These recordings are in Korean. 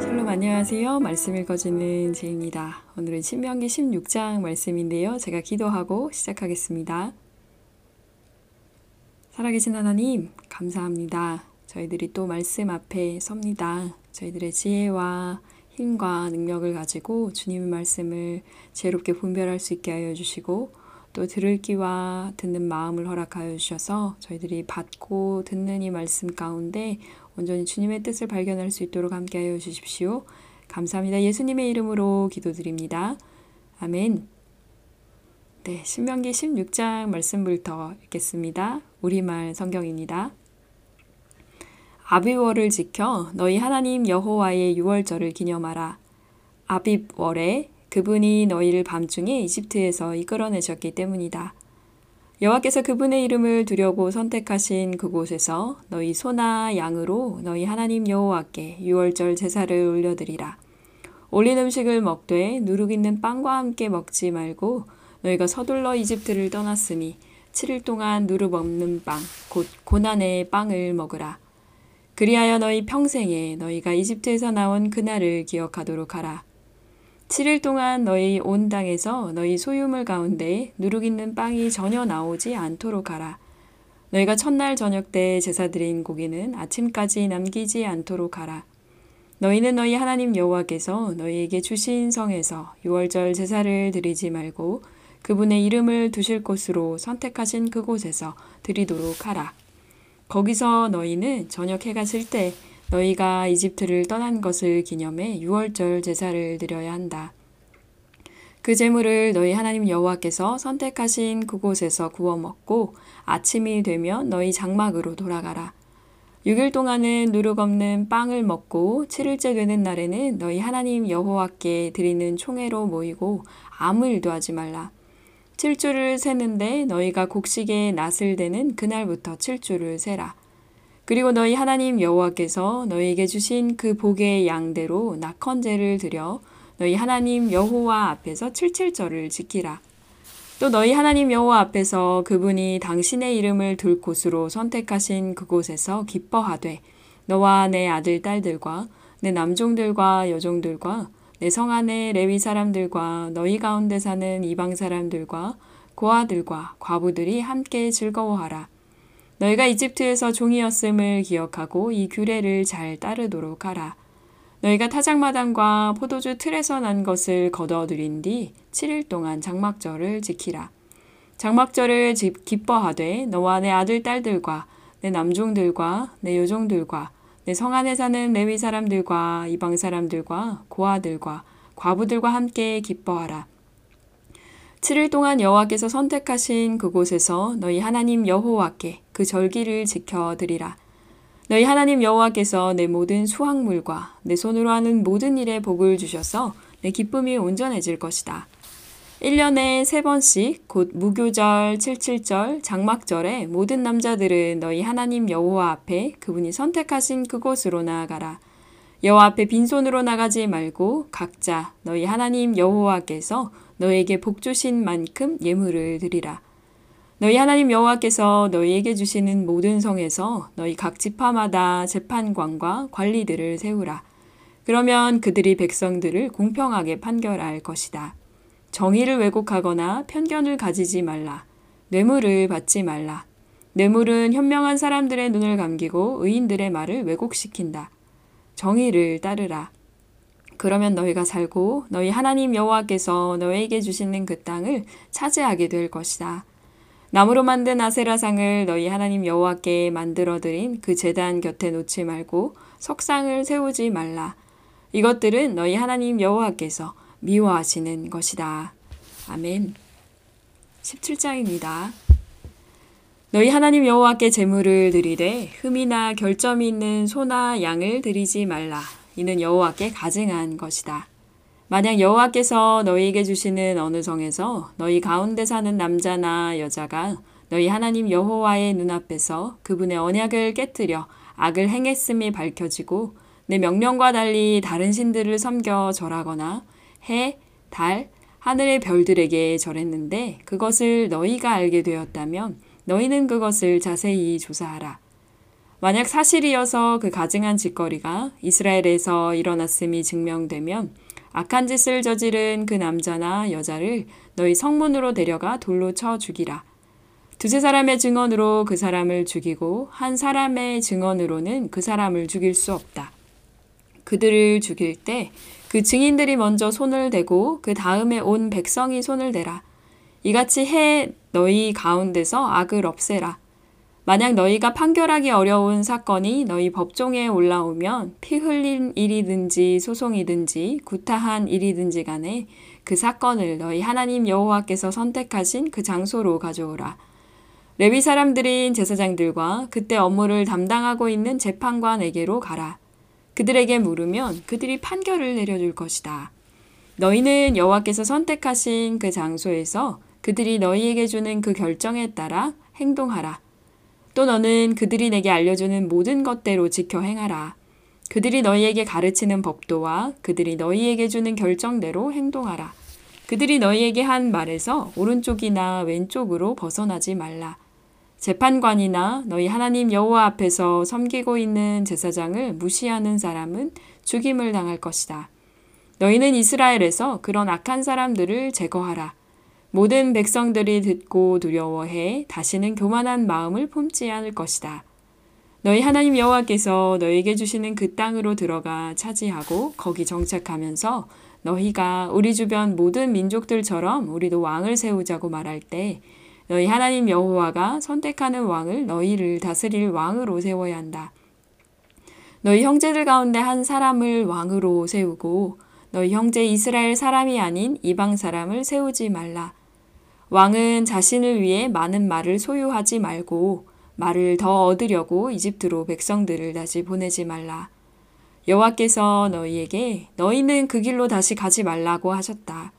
샬롬 안녕하세요. 말씀 읽어주는 제입니다. 오늘은 신명기 16장 말씀인데요. 제가 기도하고 시작하겠습니다. 살아계신 하나님, 감사합니다. 저희들이 또 말씀 앞에 섭니다. 저희들의 지혜와 힘과 능력을 가지고 주님의 말씀을 지혜롭게 분별할 수 있게 하여 주시고 또 들을 귀와 듣는 마음을 허락하여 주셔서 저희들이 받고 듣는 이 말씀 가운데 온전히 주님의 뜻을 발견할 수 있도록 함께하여 주십시오. 감사합니다. 예수님의 이름으로 기도드립니다. 아멘. 네, 신명기 16장 말씀부터 읽겠습니다. 우리말 성경입니다. 아비월을 지켜 너희 하나님 여호와의 유월절을 기념하라. 아빕월에 그분이 너희를 밤중에 이집트에서 이끌어내셨기 때문이다. 여호와께서 그분의 이름을 두려고 선택하신 그곳에서 너희 소나 양으로 너희 하나님 여호와께 유월절 제사를 올려드리라. 올린 음식을 먹되 누룩 있는 빵과 함께 먹지 말고 너희가 서둘러 이집트를 떠났으니 7일 동안 누룩 없는 빵, 곧 고난의 빵을 먹으라. 그리하여 너희 평생에 너희가 이집트에서 나온 그날을 기억하도록 하라. 7일 동안 너희 온 땅에서 너희 소유물 가운데 누룩 있는 빵이 전혀 나오지 않도록 하라. 너희가 첫날 저녁 때 제사 드린 고기는 아침까지 남기지 않도록 하라. 너희는 너희 하나님 여호와께서 너희에게 주신 성에서 유월절 제사를 드리지 말고 그분의 이름을 두실 곳으로 선택하신 그곳에서 드리도록 하라. 거기서 너희는 저녁 해가 질 때 너희가 이집트를 떠난 것을 기념해 유월절 제사를 드려야 한다. 그 제물을 너희 하나님 여호와께서 선택하신 그곳에서 구워 먹고 아침이 되면 너희 장막으로 돌아가라. 6일 동안은 누룩 없는 빵을 먹고 7일째 되는 날에는 너희 하나님 여호와께 드리는 총회로 모이고 아무 일도 하지 말라. 7주를 세는데 너희가 곡식에 낫을 대는 그날부터 7주를 세라. 그리고 너희 하나님 여호와께서 너희에게 주신 그 복의 양대로 낙헌제를 드려 너희 하나님 여호와 앞에서 77절을 지키라. 또 너희 하나님 여호와 앞에서 그분이 당신의 이름을 둘 곳으로 선택하신 그곳에서 기뻐하되 너와 내 아들 딸들과 내 남종들과 여종들과 내 성 안의 레위 사람들과 너희 가운데 사는 이방 사람들과 고아들과 과부들이 함께 즐거워하라. 너희가 이집트에서 종이었음을 기억하고 이 규례를 잘 따르도록 하라. 너희가 타작마당과 포도주 틀에서 난 것을 거둬들인 뒤 7일 동안 장막절을 지키라. 장막절을 기뻐하되 너와 내 아들 딸들과 내 남종들과 내 여종들과 내 성 안에 사는 레위 사람들과 이방 사람들과 고아들과 과부들과 함께 기뻐하라. 7일 동안 여호와께서 선택하신 그곳에서 너희 하나님 여호와께 그 절기를 지켜 드리라. 너희 하나님 여호와께서 내 모든 수확물과 내 손으로 하는 모든 일에 복을 주셔서 내 기쁨이 온전해질 것이다. 1년에 세 번씩 곧 무교절, 칠칠절, 장막절에 모든 남자들은 너희 하나님 여호와 앞에 그분이 선택하신 그곳으로 나아가라. 여호와 앞에 빈손으로 나가지 말고 각자 너희 하나님 여호와께서 너에게 복 주신 만큼 예물을 드리라. 너희 하나님 여호와께서 너희에게 주시는 모든 성에서 너희 각 지파마다 재판관과 관리들을 세우라. 그러면 그들이 백성들을 공평하게 판결할 것이다. 정의를 왜곡하거나 편견을 가지지 말라. 뇌물을 받지 말라. 뇌물은 현명한 사람들의 눈을 감기고 의인들의 말을 왜곡시킨다. 정의를 따르라. 그러면 너희가 살고 너희 하나님 여호와께서 너희에게 주시는 그 땅을 차지하게 될 것이다. 나무로 만든 아세라상을 너희 하나님 여호와께 만들어 드린 그 제단 곁에 놓지 말고 석상을 세우지 말라. 이것들은 너희 하나님 여호와께서 미워하시는 것이다. 아멘. 17장입니다. 너희 하나님 여호와께 제물을 드리되 흠이나 결점이 있는 소나 양을 드리지 말라. 이는 여호와께 가증한 것이다. 만약 여호와께서 너희에게 주시는 어느 성에서 너희 가운데 사는 남자나 여자가 너희 하나님 여호와의 눈앞에서 그분의 언약을 깨뜨려 악을 행했음이 밝혀지고 내 명령과 달리 다른 신들을 섬겨 절하거나 해, 달, 하늘의 별들에게 절했는데 그것을 너희가 알게 되었다면 너희는 그것을 자세히 조사하라. 만약 사실이어서 그 가증한 짓거리가 이스라엘에서 일어났음이 증명되면 악한 짓을 저지른 그 남자나 여자를 너희 성문으로 데려가 돌로 쳐 죽이라. 두세 사람의 증언으로 그 사람을 죽이고 한 사람의 증언으로는 그 사람을 죽일 수 없다. 그들을 죽일 때 그 증인들이 먼저 손을 대고 그 다음에 온 백성이 손을 대라. 이같이 해 너희 가운데서 악을 없애라. 만약 너희가 판결하기 어려운 사건이 너희 법종에 올라오면 피 흘린 일이든지 소송이든지 구타한 일이든지 간에 그 사건을 너희 하나님 여호와께서 선택하신 그 장소로 가져오라. 레위 사람들인 제사장들과 그때 업무를 담당하고 있는 재판관에게로 가라. 그들에게 물으면 그들이 판결을 내려줄 것이다. 너희는 여호와께서 선택하신 그 장소에서 그들이 너희에게 주는 그 결정에 따라 행동하라. 또 너는 그들이 내게 알려주는 모든 것대로 지켜 행하라. 그들이 너희에게 가르치는 법도와 그들이 너희에게 주는 결정대로 행동하라. 그들이 너희에게 한 말에서 오른쪽이나 왼쪽으로 벗어나지 말라. 재판관이나 너희 하나님 여호와 앞에서 섬기고 있는 제사장을 무시하는 사람은 죽임을 당할 것이다. 너희는 이스라엘에서 그런 악한 사람들을 제거하라. 모든 백성들이 듣고 두려워해 다시는 교만한 마음을 품지 않을 것이다. 너희 하나님 여호와께서 너에게 주시는 그 땅으로 들어가 차지하고 거기 정착하면서 너희가 우리 주변 모든 민족들처럼 우리도 왕을 세우자고 말할 때 너희 하나님 여호와가 선택하는 왕을 너희를 다스릴 왕으로 세워야 한다. 너희 형제들 가운데 한 사람을 왕으로 세우고 너희 형제 이스라엘 사람이 아닌 이방 사람을 세우지 말라. 왕은 자신을 위해 많은 말을 소유하지 말고 말을 더 얻으려고 이집트로 백성들을 다시 보내지 말라. 여호와께서 너희에게 너희는 그 길로 다시 가지 말라고 하셨다.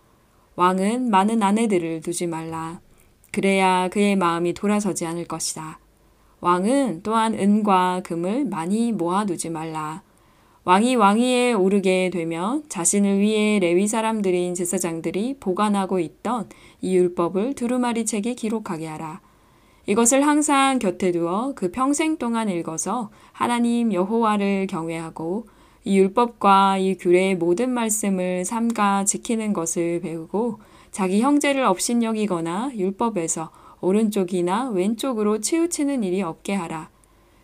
왕은 많은 아내들을 두지 말라. 그래야 그의 마음이 돌아서지 않을 것이다. 왕은 또한 은과 금을 많이 모아두지 말라. 왕이 왕위에 오르게 되면 자신을 위해 레위 사람들인 제사장들이 보관하고 있던 이 율법을 두루마리 책에 기록하게 하라. 이것을 항상 곁에 두어 그 평생 동안 읽어서 하나님 여호와를 경외하고 이 율법과 이 규례의 모든 말씀을 삼가 지키는 것을 배우고 자기 형제를 업신여기거나 율법에서 오른쪽이나 왼쪽으로 치우치는 일이 없게 하라.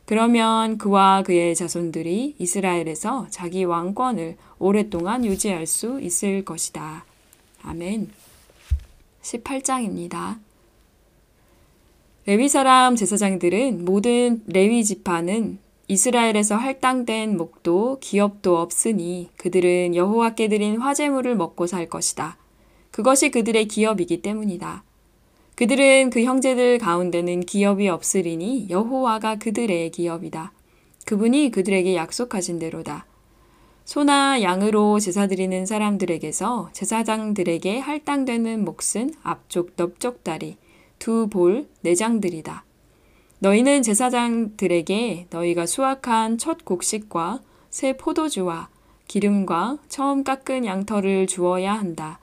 그러면 그와 그의 자손들이 이스라엘에서 자기 왕권을 오랫동안 유지할 수 있을 것이다. 아멘. 18장입니다. 레위 사람 제사장들은 모든 레위 지파는 이스라엘에서 할당된 목도 기업도 없으니 그들은 여호와께 드린 화제물을 먹고 살 것이다. 그것이 그들의 기업이기 때문이다. 그들은 그 형제들 가운데는 기업이 없으리니 여호와가 그들의 기업이다. 그분이 그들에게 약속하신 대로다. 소나 양으로 제사 드리는 사람들에게서 제사장들에게 할당되는 몫은 앞쪽 넓적 다리, 두 볼, 내장들이다. 너희는 제사장들에게 너희가 수확한 첫 곡식과 새 포도주와 기름과 처음 깎은 양털을 주어야 한다.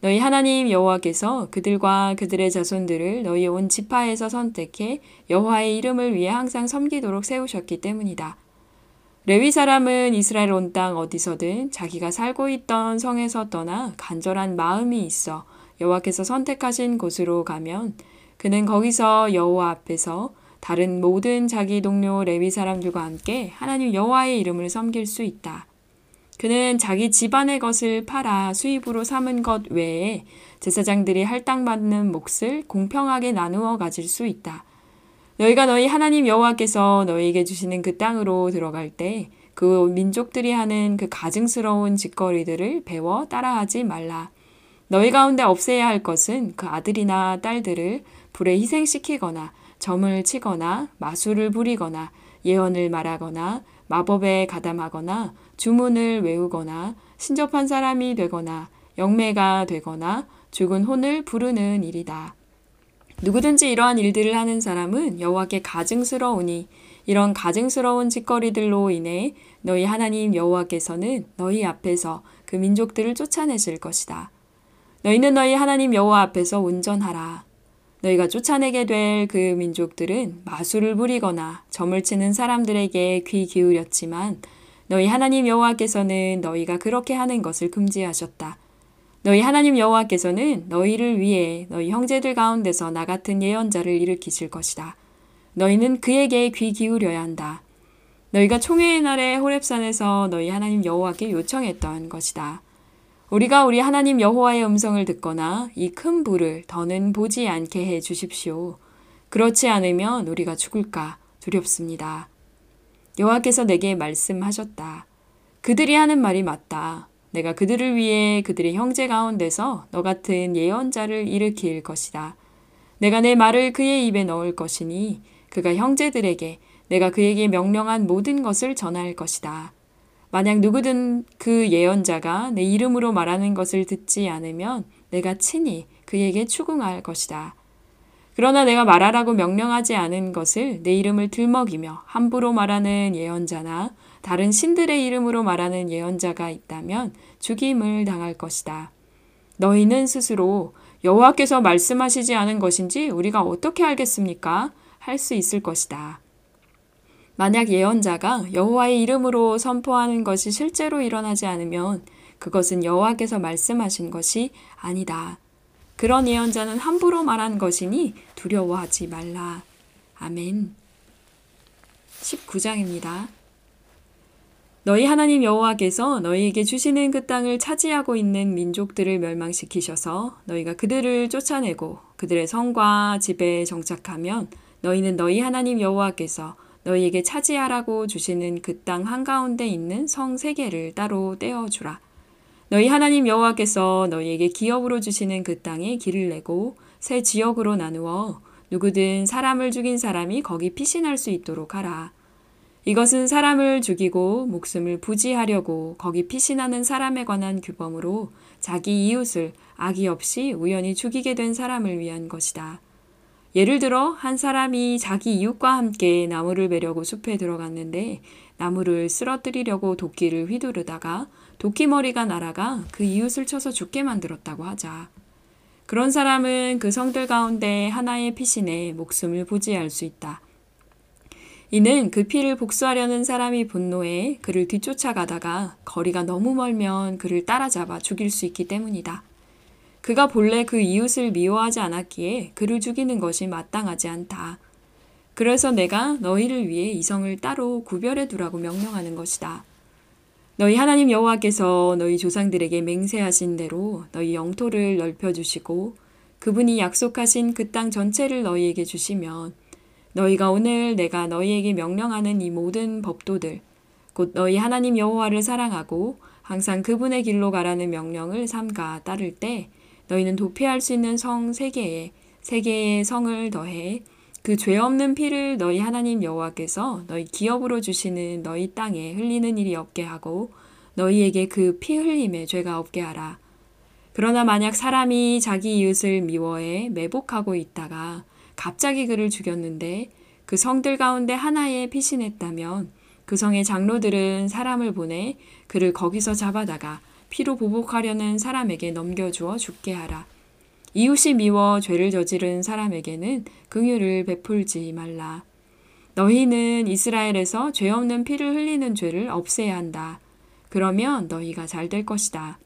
너희 하나님 여호와께서 그들과 그들의 자손들을 너희 온 지파에서 선택해 여호와의 이름을 위해 항상 섬기도록 세우셨기 때문이다. 레위 사람은 이스라엘 온 땅 어디서든 자기가 살고 있던 성에서 떠나 간절한 마음이 있어 여호와께서 선택하신 곳으로 가면 그는 거기서 여호와 앞에서 다른 모든 자기 동료 레위 사람들과 함께 하나님 여호와의 이름을 섬길 수 있다. 그는 자기 집안의 것을 팔아 수입으로 삼은 것 외에 제사장들이 할당받는 몫을 공평하게 나누어 가질 수 있다. 너희가 너희 하나님 여호와께서 너희에게 주시는 그 땅으로 들어갈 때 그 민족들이 하는 그 가증스러운 짓거리들을 배워 따라하지 말라. 너희 가운데 없애야 할 것은 그 아들이나 딸들을 불에 희생시키거나 점을 치거나 마술을 부리거나 예언을 말하거나 마법에 가담하거나 주문을 외우거나 신접한 사람이 되거나 영매가 되거나 죽은 혼을 부르는 일이다. 누구든지 이러한 일들을 하는 사람은 여호와께 가증스러우니 이런 가증스러운 짓거리들로 인해 너희 하나님 여호와께서는 너희 앞에서 그 민족들을 쫓아내실 것이다. 너희는 너희 하나님 여호와 앞에서 온전하라. 너희가 쫓아내게 될 그 민족들은 마술을 부리거나 점을 치는 사람들에게 귀 기울였지만 너희 하나님 여호와께서는 너희가 그렇게 하는 것을 금지하셨다. 너희 하나님 여호와께서는 너희를 위해 너희 형제들 가운데서 나 같은 예언자를 일으키실 것이다. 너희는 그에게 귀 기울여야 한다. 너희가 총회의 날에 호렙산에서 너희 하나님 여호와께 요청했던 것이다. 우리가 우리 하나님 여호와의 음성을 듣거나 이 큰 불을 더는 보지 않게 해 주십시오. 그렇지 않으면 우리가 죽을까 두렵습니다. 여호와께서 내게 말씀하셨다. 그들이 하는 말이 맞다. 내가 그들을 위해 그들의 형제 가운데서 너 같은 예언자를 일으킬 것이다. 내가 내 말을 그의 입에 넣을 것이니 그가 형제들에게 내가 그에게 명령한 모든 것을 전할 것이다. 만약 누구든 그 예언자가 내 이름으로 말하는 것을 듣지 않으면 내가 친히 그에게 추궁할 것이다. 그러나 내가 말하라고 명령하지 않은 것을 내 이름을 들먹이며 함부로 말하는 예언자나 다른 신들의 이름으로 말하는 예언자가 있다면 죽임을 당할 것이다. 너희는 스스로 여호와께서 말씀하시지 않은 것인지 우리가 어떻게 알겠습니까? 할 수 있을 것이다. 만약 예언자가 여호와의 이름으로 선포하는 것이 실제로 일어나지 않으면 그것은 여호와께서 말씀하신 것이 아니다. 그런 예언자는 함부로 말한 것이니 두려워하지 말라. 아멘. 19장입니다. 너희 하나님 여호와께서 너희에게 주시는 그 땅을 차지하고 있는 민족들을 멸망시키셔서 너희가 그들을 쫓아내고 그들의 성과 집에 정착하면 너희는 너희 하나님 여호와께서 너희에게 차지하라고 주시는 그 땅 한가운데 있는 성 세 개를 따로 떼어 주라. 너희 하나님 여호와께서 너희에게 기업으로 주시는 그 땅에 길을 내고 새 지역으로 나누어 누구든 사람을 죽인 사람이 거기 피신할 수 있도록 하라. 이것은 사람을 죽이고 목숨을 부지하려고 거기 피신하는 사람에 관한 규범으로 자기 이웃을 악의 없이 우연히 죽이게 된 사람을 위한 것이다. 예를 들어 한 사람이 자기 이웃과 함께 나무를 베려고 숲에 들어갔는데 나무를 쓰러뜨리려고 도끼를 휘두르다가 도끼 머리가 날아가 그 이웃을 쳐서 죽게 만들었다고 하자. 그런 사람은 그 성들 가운데 하나의 피신에 목숨을 부지할 수 있다. 이는 그 피를 복수하려는 사람이 분노해 그를 뒤쫓아가다가 거리가 너무 멀면 그를 따라잡아 죽일 수 있기 때문이다. 그가 본래 그 이웃을 미워하지 않았기에 그를 죽이는 것이 마땅하지 않다. 그래서 내가 너희를 위해 이성을 따로 구별해 두라고 명령하는 것이다. 너희 하나님 여호와께서 너희 조상들에게 맹세하신 대로 너희 영토를 넓혀 주시고 그분이 약속하신 그 땅 전체를 너희에게 주시면 너희가 오늘 내가 너희에게 명령하는 이 모든 법도들 곧 너희 하나님 여호와를 사랑하고 항상 그분의 길로 가라는 명령을 삼가 따를 때 너희는 도피할 수 있는 성 세 개에 세 개의 성을 더해 그 죄 없는 피를 너희 하나님 여호와께서 너희 기업으로 주시는 너희 땅에 흘리는 일이 없게 하고 너희에게 그 피 흘림의 죄가 없게 하라. 그러나 만약 사람이 자기 이웃을 미워해 매복하고 있다가 갑자기 그를 죽였는데 그 성들 가운데 하나에 피신했다면 그 성의 장로들은 사람을 보내 그를 거기서 잡아다가 피로 보복하려는 사람에게 넘겨주어 죽게 하라. 이웃이 미워 죄를 저지른 사람에게는 긍휼을 베풀지 말라. 너희는 이스라엘에서 죄 없는 피를 흘리는 죄를 없애야 한다. 그러면 너희가 잘 될 것이다.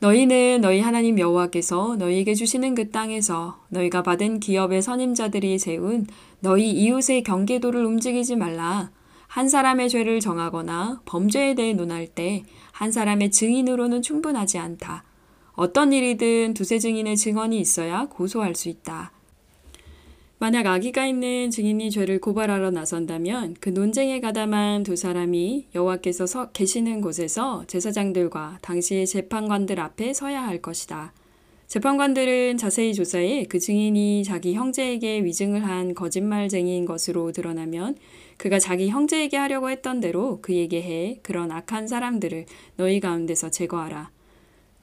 너희는 너희 하나님 여호와께서 너희에게 주시는 그 땅에서 너희가 받은 기업의 선임자들이 세운 너희 이웃의 경계도를 움직이지 말라. 한 사람의 죄를 정하거나 범죄에 대해 논할 때 한 사람의 증인으로는 충분하지 않다. 어떤 일이든 두세 증인의 증언이 있어야 고소할 수 있다. 만약 악의가 있는 증인이 죄를 고발하러 나선다면 그 논쟁에 가담한 두 사람이 여호와께서 서 계시는 곳에서 제사장들과 당시의 재판관들 앞에 서야 할 것이다. 재판관들은 자세히 조사해 그 증인이 자기 형제에게 위증을 한 거짓말쟁이인 것으로 드러나면 그가 자기 형제에게 하려고 했던 대로 그에게 해 그런 악한 사람들을 너희 가운데서 제거하라.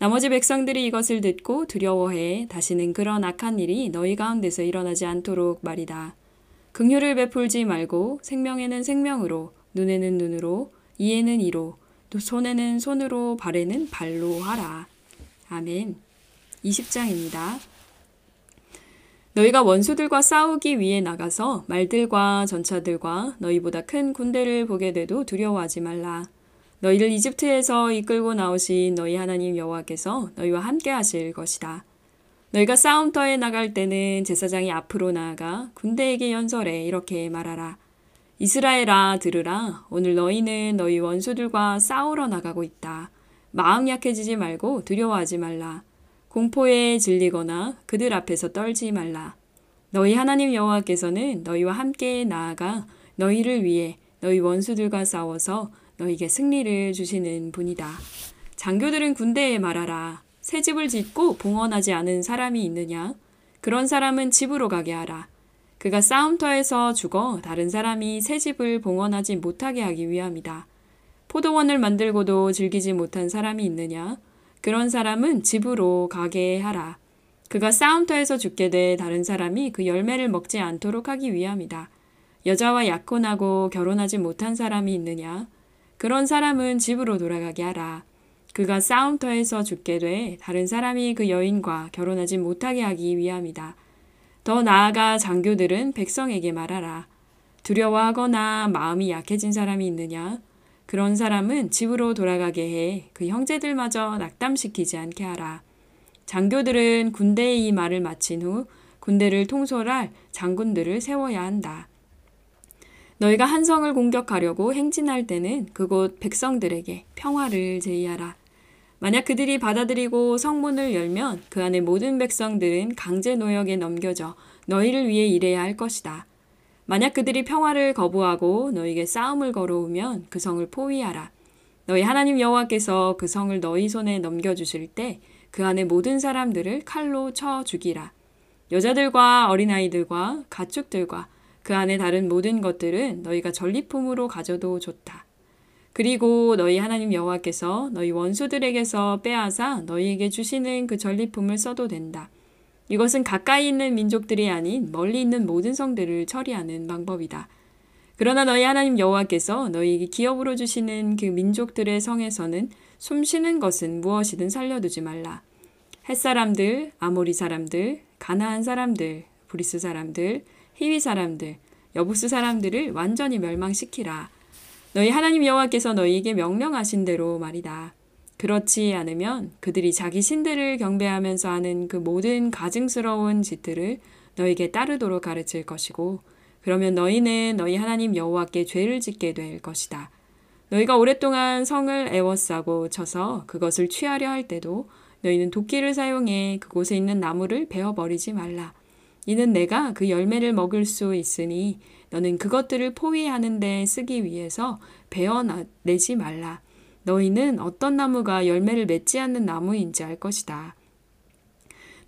나머지 백성들이 이것을 듣고 두려워해 다시는 그런 악한 일이 너희 가운데서 일어나지 않도록 말이다. 긍휼을 베풀지 말고 생명에는 생명으로 눈에는 눈으로 이에는 이로 또 손에는 손으로 발에는 발로 하라. 아멘. 20장입니다. 너희가 원수들과 싸우기 위해 나가서 말들과 전차들과 너희보다 큰 군대를 보게 돼도 두려워하지 말라. 너희를 이집트에서 이끌고 나오신 너희 하나님 여호와께서 너희와 함께 하실 것이다. 너희가 싸움터에 나갈 때는 제사장이 앞으로 나아가 군대에게 연설해 이렇게 말하라. 이스라엘아 들으라. 오늘 너희는 너희 원수들과 싸우러 나가고 있다. 마음 약해지지 말고 두려워하지 말라. 공포에 질리거나 그들 앞에서 떨지 말라. 너희 하나님 여호와께서는 너희와 함께 나아가 너희를 위해 너희 원수들과 싸워서 너희에게 승리를 주시는 분이다. 장교들은 군대에 말하라. 새 집을 짓고 봉헌하지 않은 사람이 있느냐? 그런 사람은 집으로 가게 하라. 그가 싸움터에서 죽어 다른 사람이 새 집을 봉헌하지 못하게 하기 위함이다. 포도원을 만들고도 즐기지 못한 사람이 있느냐? 그런 사람은 집으로 가게 하라. 그가 싸움터에서 죽게 돼 다른 사람이 그 열매를 먹지 않도록 하기 위함이다. 여자와 약혼하고 결혼하지 못한 사람이 있느냐? 그런 사람은 집으로 돌아가게 하라. 그가 싸움터에서 죽게 돼 다른 사람이 그 여인과 결혼하지 못하게 하기 위함이다. 더 나아가 장교들은 백성에게 말하라. 두려워하거나 마음이 약해진 사람이 있느냐? 그런 사람은 집으로 돌아가게 해 그 형제들마저 낙담시키지 않게 하라. 장교들은 군대의 이 말을 마친 후 군대를 통솔할 장군들을 세워야 한다. 너희가 한 성을 공격하려고 행진할 때는 그곳 백성들에게 평화를 제의하라. 만약 그들이 받아들이고 성문을 열면 그 안에 모든 백성들은 강제 노역에 넘겨져 너희를 위해 일해야 할 것이다. 만약 그들이 평화를 거부하고 너에게 싸움을 걸어오면 그 성을 포위하라. 너희 하나님 여호와께서 그 성을 너희 손에 넘겨주실 때 그 안에 모든 사람들을 칼로 쳐 죽이라. 여자들과 어린아이들과 가축들과 그 안에 다른 모든 것들은 너희가 전리품으로 가져도 좋다. 그리고 너희 하나님 여호와께서 너희 원수들에게서 빼앗아 너희에게 주시는 그 전리품을 써도 된다. 이것은 가까이 있는 민족들이 아닌 멀리 있는 모든 성들을 처리하는 방법이다. 그러나 너희 하나님 여호와께서 너희에게 기업으로 주시는 그 민족들의 성에서는 숨쉬는 것은 무엇이든 살려두지 말라. 햇 사람들, 아모리 사람들, 가나안 사람들, 브리스 사람들, 히위 사람들, 여부스 사람들을 완전히 멸망시키라. 너희 하나님 여호와께서 너희에게 명령하신 대로 말이다. 그렇지 않으면 그들이 자기 신들을 경배하면서 하는 그 모든 가증스러운 짓들을 너에게 따르도록 가르칠 것이고 그러면 너희는 너희 하나님 여호와께 죄를 짓게 될 것이다. 너희가 오랫동안 성을 애워싸고 쳐서 그것을 취하려 할 때도 너희는 도끼를 사용해 그곳에 있는 나무를 베어버리지 말라. 이는 내가 그 열매를 먹을 수 있으니 너는 그것들을 포위하는 데 쓰기 위해서 베어내지 말라. 너희는 어떤 나무가 열매를 맺지 않는 나무인지 알 것이다.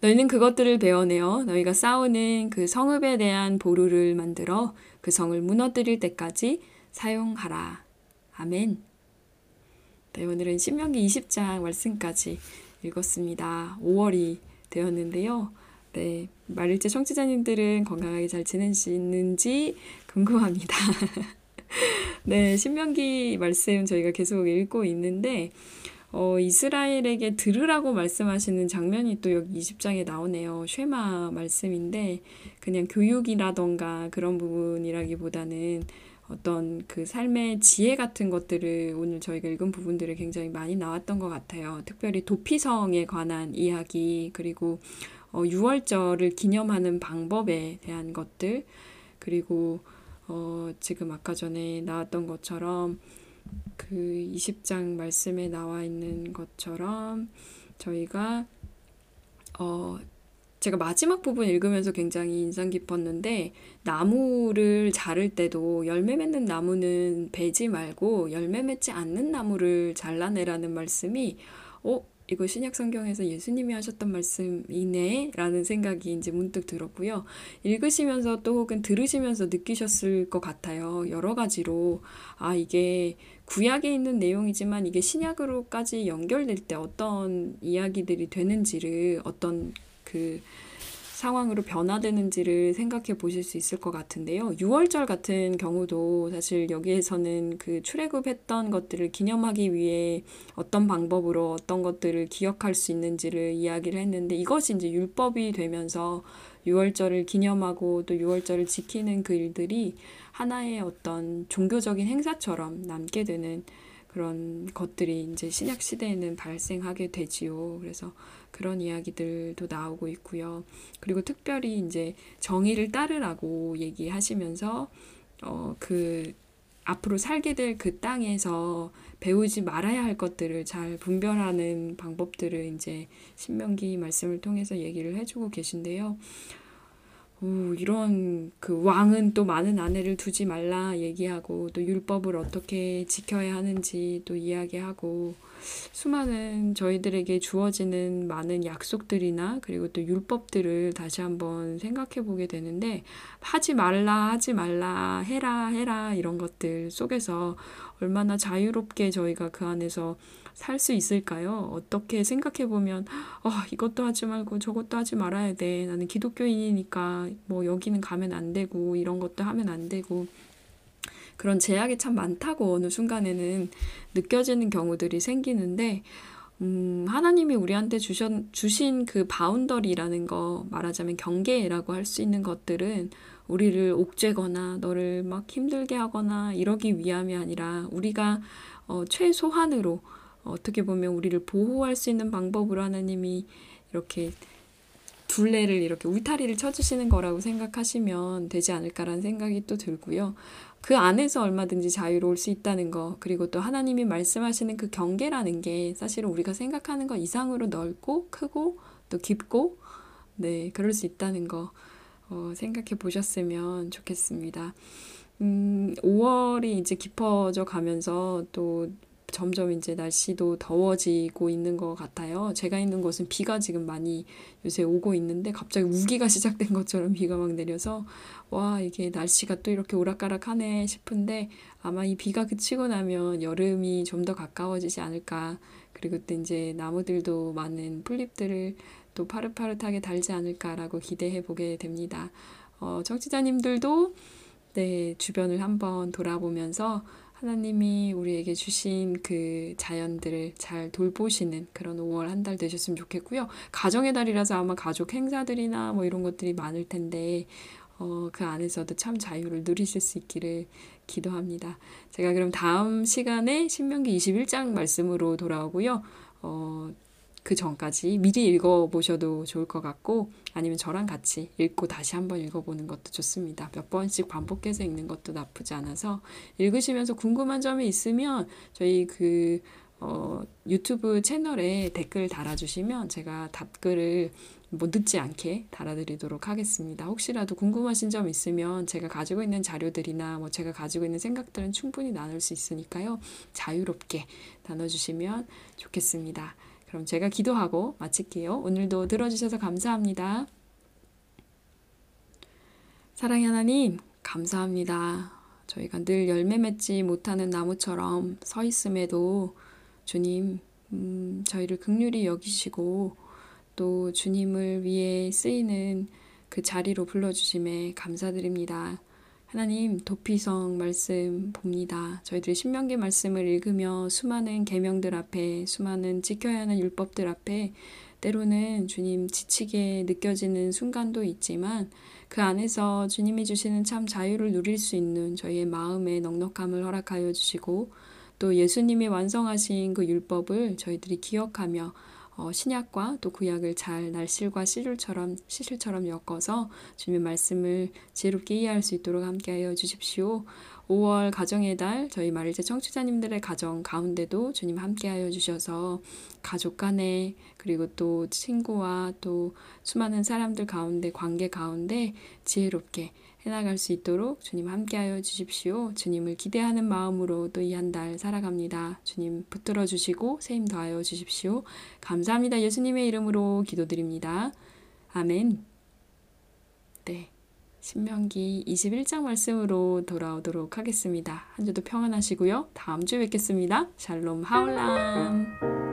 너희는 그것들을 베어내어 너희가 싸우는 그 성읍에 대한 보루를 만들어 그 성을 무너뜨릴 때까지 사용하라. 아멘. 네, 오늘은 신명기 20장 말씀까지 읽었습니다. 5월이 되었는데요. 네, 말일제 청취자님들은 건강하게 잘 지내시는지 궁금합니다. 네, 신명기 말씀 저희가 계속 읽고 있는데, 어, 이스라엘에게 들으라고 말씀하시는 장면이 또 여기 20장에 나오네요. 쉐마 말씀인데, 그냥 교육이라던가 그런 부분이라기보다는 어떤 그 삶의 지혜 같은 것들을 오늘 저희가 읽은 부분들을 굉장히 많이 나왔던 것 같아요. 특별히 도피성에 관한 이야기, 그리고 어, 6월절을 기념하는 방법에 대한 것들, 그리고 어, 지금 아까 전에 나왔던 것처럼 그 20장 말씀에 나와 있는 것처럼 저희가 어, 제가 마지막 부분 읽으면서 굉장히 인상 깊었는데 나무를 자를 때도 열매 맺는 나무는 베지 말고 열매 맺지 않는 나무를 잘라내라는 말씀이 어 이거 신약 성경에서 예수님이 하셨던 말씀이네 라는 생각이 이제 문득 들었고요. 읽으시면서 또 혹은 들으시면서 느끼셨을 것 같아요. 여러 가지로 아 이게 구약에 있는 내용이지만 이게 신약으로까지 연결될 때 어떤 이야기들이 되는지를 어떤 그 상황으로 변화되는지를 생각해 보실 수 있을 것 같은데요. 6월절 같은 경우도 사실 여기에서는 그 출애굽했던 것들을 기념하기 위해 어떤 방법으로 어떤 것들을 기억할 수 있는지를 이야기를 했는데 이것이 이제 율법이 되면서 6월절을 기념하고 또 6월절을 지키는 그 일들이 하나의 어떤 종교적인 행사처럼 남게 되는 그런 것들이 이제 신약 시대에는 발생하게 되지요. 그래서 그런 이야기들도 나오고 있고요. 그리고 특별히 이제 정의를 따르라고 얘기하시면서 어, 그 앞으로 살게 될 그 땅에서 배우지 말아야 할 것들을 잘 분별하는 방법들을 이제 신명기 말씀을 통해서 얘기를 해주고 계신데요. 오, 이런 그 왕은 또 많은 아내를 두지 말라 얘기하고 또 율법을 어떻게 지켜야 하는지 또 이야기하고 수많은 저희들에게 주어지는 많은 약속들이나 그리고 또 율법들을 다시 한번 생각해 보게 되는데 하지 말라 하지 말라 해라 해라 이런 것들 속에서 얼마나 자유롭게 저희가 그 안에서 살 수 있을까요? 어떻게 생각해 보면 어, 이것도 하지 말고 저것도 하지 말아야 돼. 나는 기독교인이니까 뭐 여기는 가면 안 되고 이런 것도 하면 안 되고 그런 제약이 참 많다고 어느 순간에는 느껴지는 경우들이 생기는데 음, 하나님이 우리한테 주셨, 주신 그 바운더리라는 거 말하자면 경계라고 할 수 있는 것들은 우리를 옥죄거나 너를 막 힘들게 하거나 이러기 위함이 아니라 우리가 어, 최소한으로 어떻게 보면 우리를 보호할 수 있는 방법으로 하나님이 이렇게 둘레를 이렇게 울타리를 쳐주시는 거라고 생각하시면 되지 않을까라는 생각이 또 들고요. 그 안에서 얼마든지 자유로울 수 있다는 거, 그리고 또 하나님이 말씀하시는 그 경계라는 게 사실은 우리가 생각하는 것 이상으로 넓고 크고 또 깊고, 네, 그럴 수 있다는 거, 어, 생각해 보셨으면 좋겠습니다. 음, 5월이 이제 깊어져 가면서 또 점점 이제 날씨도 더워지고 있는 것 같아요. 제가 있는 곳은 비가 지금 많이 요새 오고 있는데 갑자기 우기가 시작된 것처럼 비가 막 내려서 와, 이게 날씨가 또 이렇게 오락가락하네 싶은데 아마 이 비가 그치고 나면 여름이 좀 더 가까워지지 않을까. 그리고 또 이제 나무들도 많은 풀잎들을 또 파릇파릇하게 달지 않을까라고 기대해 보게 됩니다. 어, 청취자님들도 네, 주변을 한번 돌아보면서 하나님이 우리에게 주신 그 자연들을 잘 돌보시는 그런 5월 한 달 되셨으면 좋겠고요. 가정의 달이라서 아마 가족 행사들이나 뭐 이런 것들이 많을 텐데 어, 그 안에서도 참 자유를 누리실 수 있기를 기도합니다. 제가 그럼 다음 시간에 신명기 21장 말씀으로 돌아오고요. 어, 그 전까지 미리 읽어보셔도 좋을 것 같고 아니면 저랑 같이 읽고 다시 한번 읽어보는 것도 좋습니다. 몇 번씩 반복해서 읽는 것도 나쁘지 않아서 읽으시면서 궁금한 점이 있으면 저희 그 어, 유튜브 채널에 댓글 달아주시면 제가 답글을 뭐 늦지 않게 달아드리도록 하겠습니다. 혹시라도 궁금하신 점 있으면 제가 가지고 있는 자료들이나 뭐 제가 가지고 있는 생각들은 충분히 나눌 수 있으니까요. 자유롭게 나눠주시면 좋겠습니다. 그럼 제가 기도하고 마칠게요. 오늘도 들어주셔서 감사합니다. 사랑의 하나님, 감사합니다. 저희가 늘 열매 맺지 못하는 나무처럼 서 있음에도 주님, 음, 저희를 극률히 여기시고 또 주님을 위해 쓰이는 그 자리로 불러주심에 감사드립니다. 하나님 도피성 말씀 봅니다. 저희들이 신명기 말씀을 읽으며 수많은 계명들 앞에 수많은 지켜야 하는 율법들 앞에 때로는 주님 지치게 느껴지는 순간도 있지만 그 안에서 주님이 주시는 참 자유를 누릴 수 있는 저희의 마음의 넉넉함을 허락하여 주시고 또 예수님이 완성하신 그 율법을 저희들이 기억하며 어, 신약과 또 구약을 잘 날실과 시줄처럼 시실처럼 엮어서 주님의 말씀을 지혜롭게 이해할 수 있도록 함께하여 주십시오. 5월 가정의 달 저희 마릴제 청취자님들의 가정 가운데도 주님 함께하여 주셔서 가족 간에 그리고 또 친구와 또 수많은 사람들 가운데 관계 가운데 지혜롭게 해나갈 수 있도록 주님 함께하여 주십시오. 주님을 기대하는 마음으로 또 이 한 달 살아갑니다. 주님 붙들어 주시고 세임 더하여 주십시오. 감사합니다. 예수님의 이름으로 기도드립니다. 아멘. 네. 신명기 21장 말씀으로 돌아오도록 하겠습니다. 한 주도 평안하시고요. 다음 주에 뵙겠습니다. 샬롬 하울람.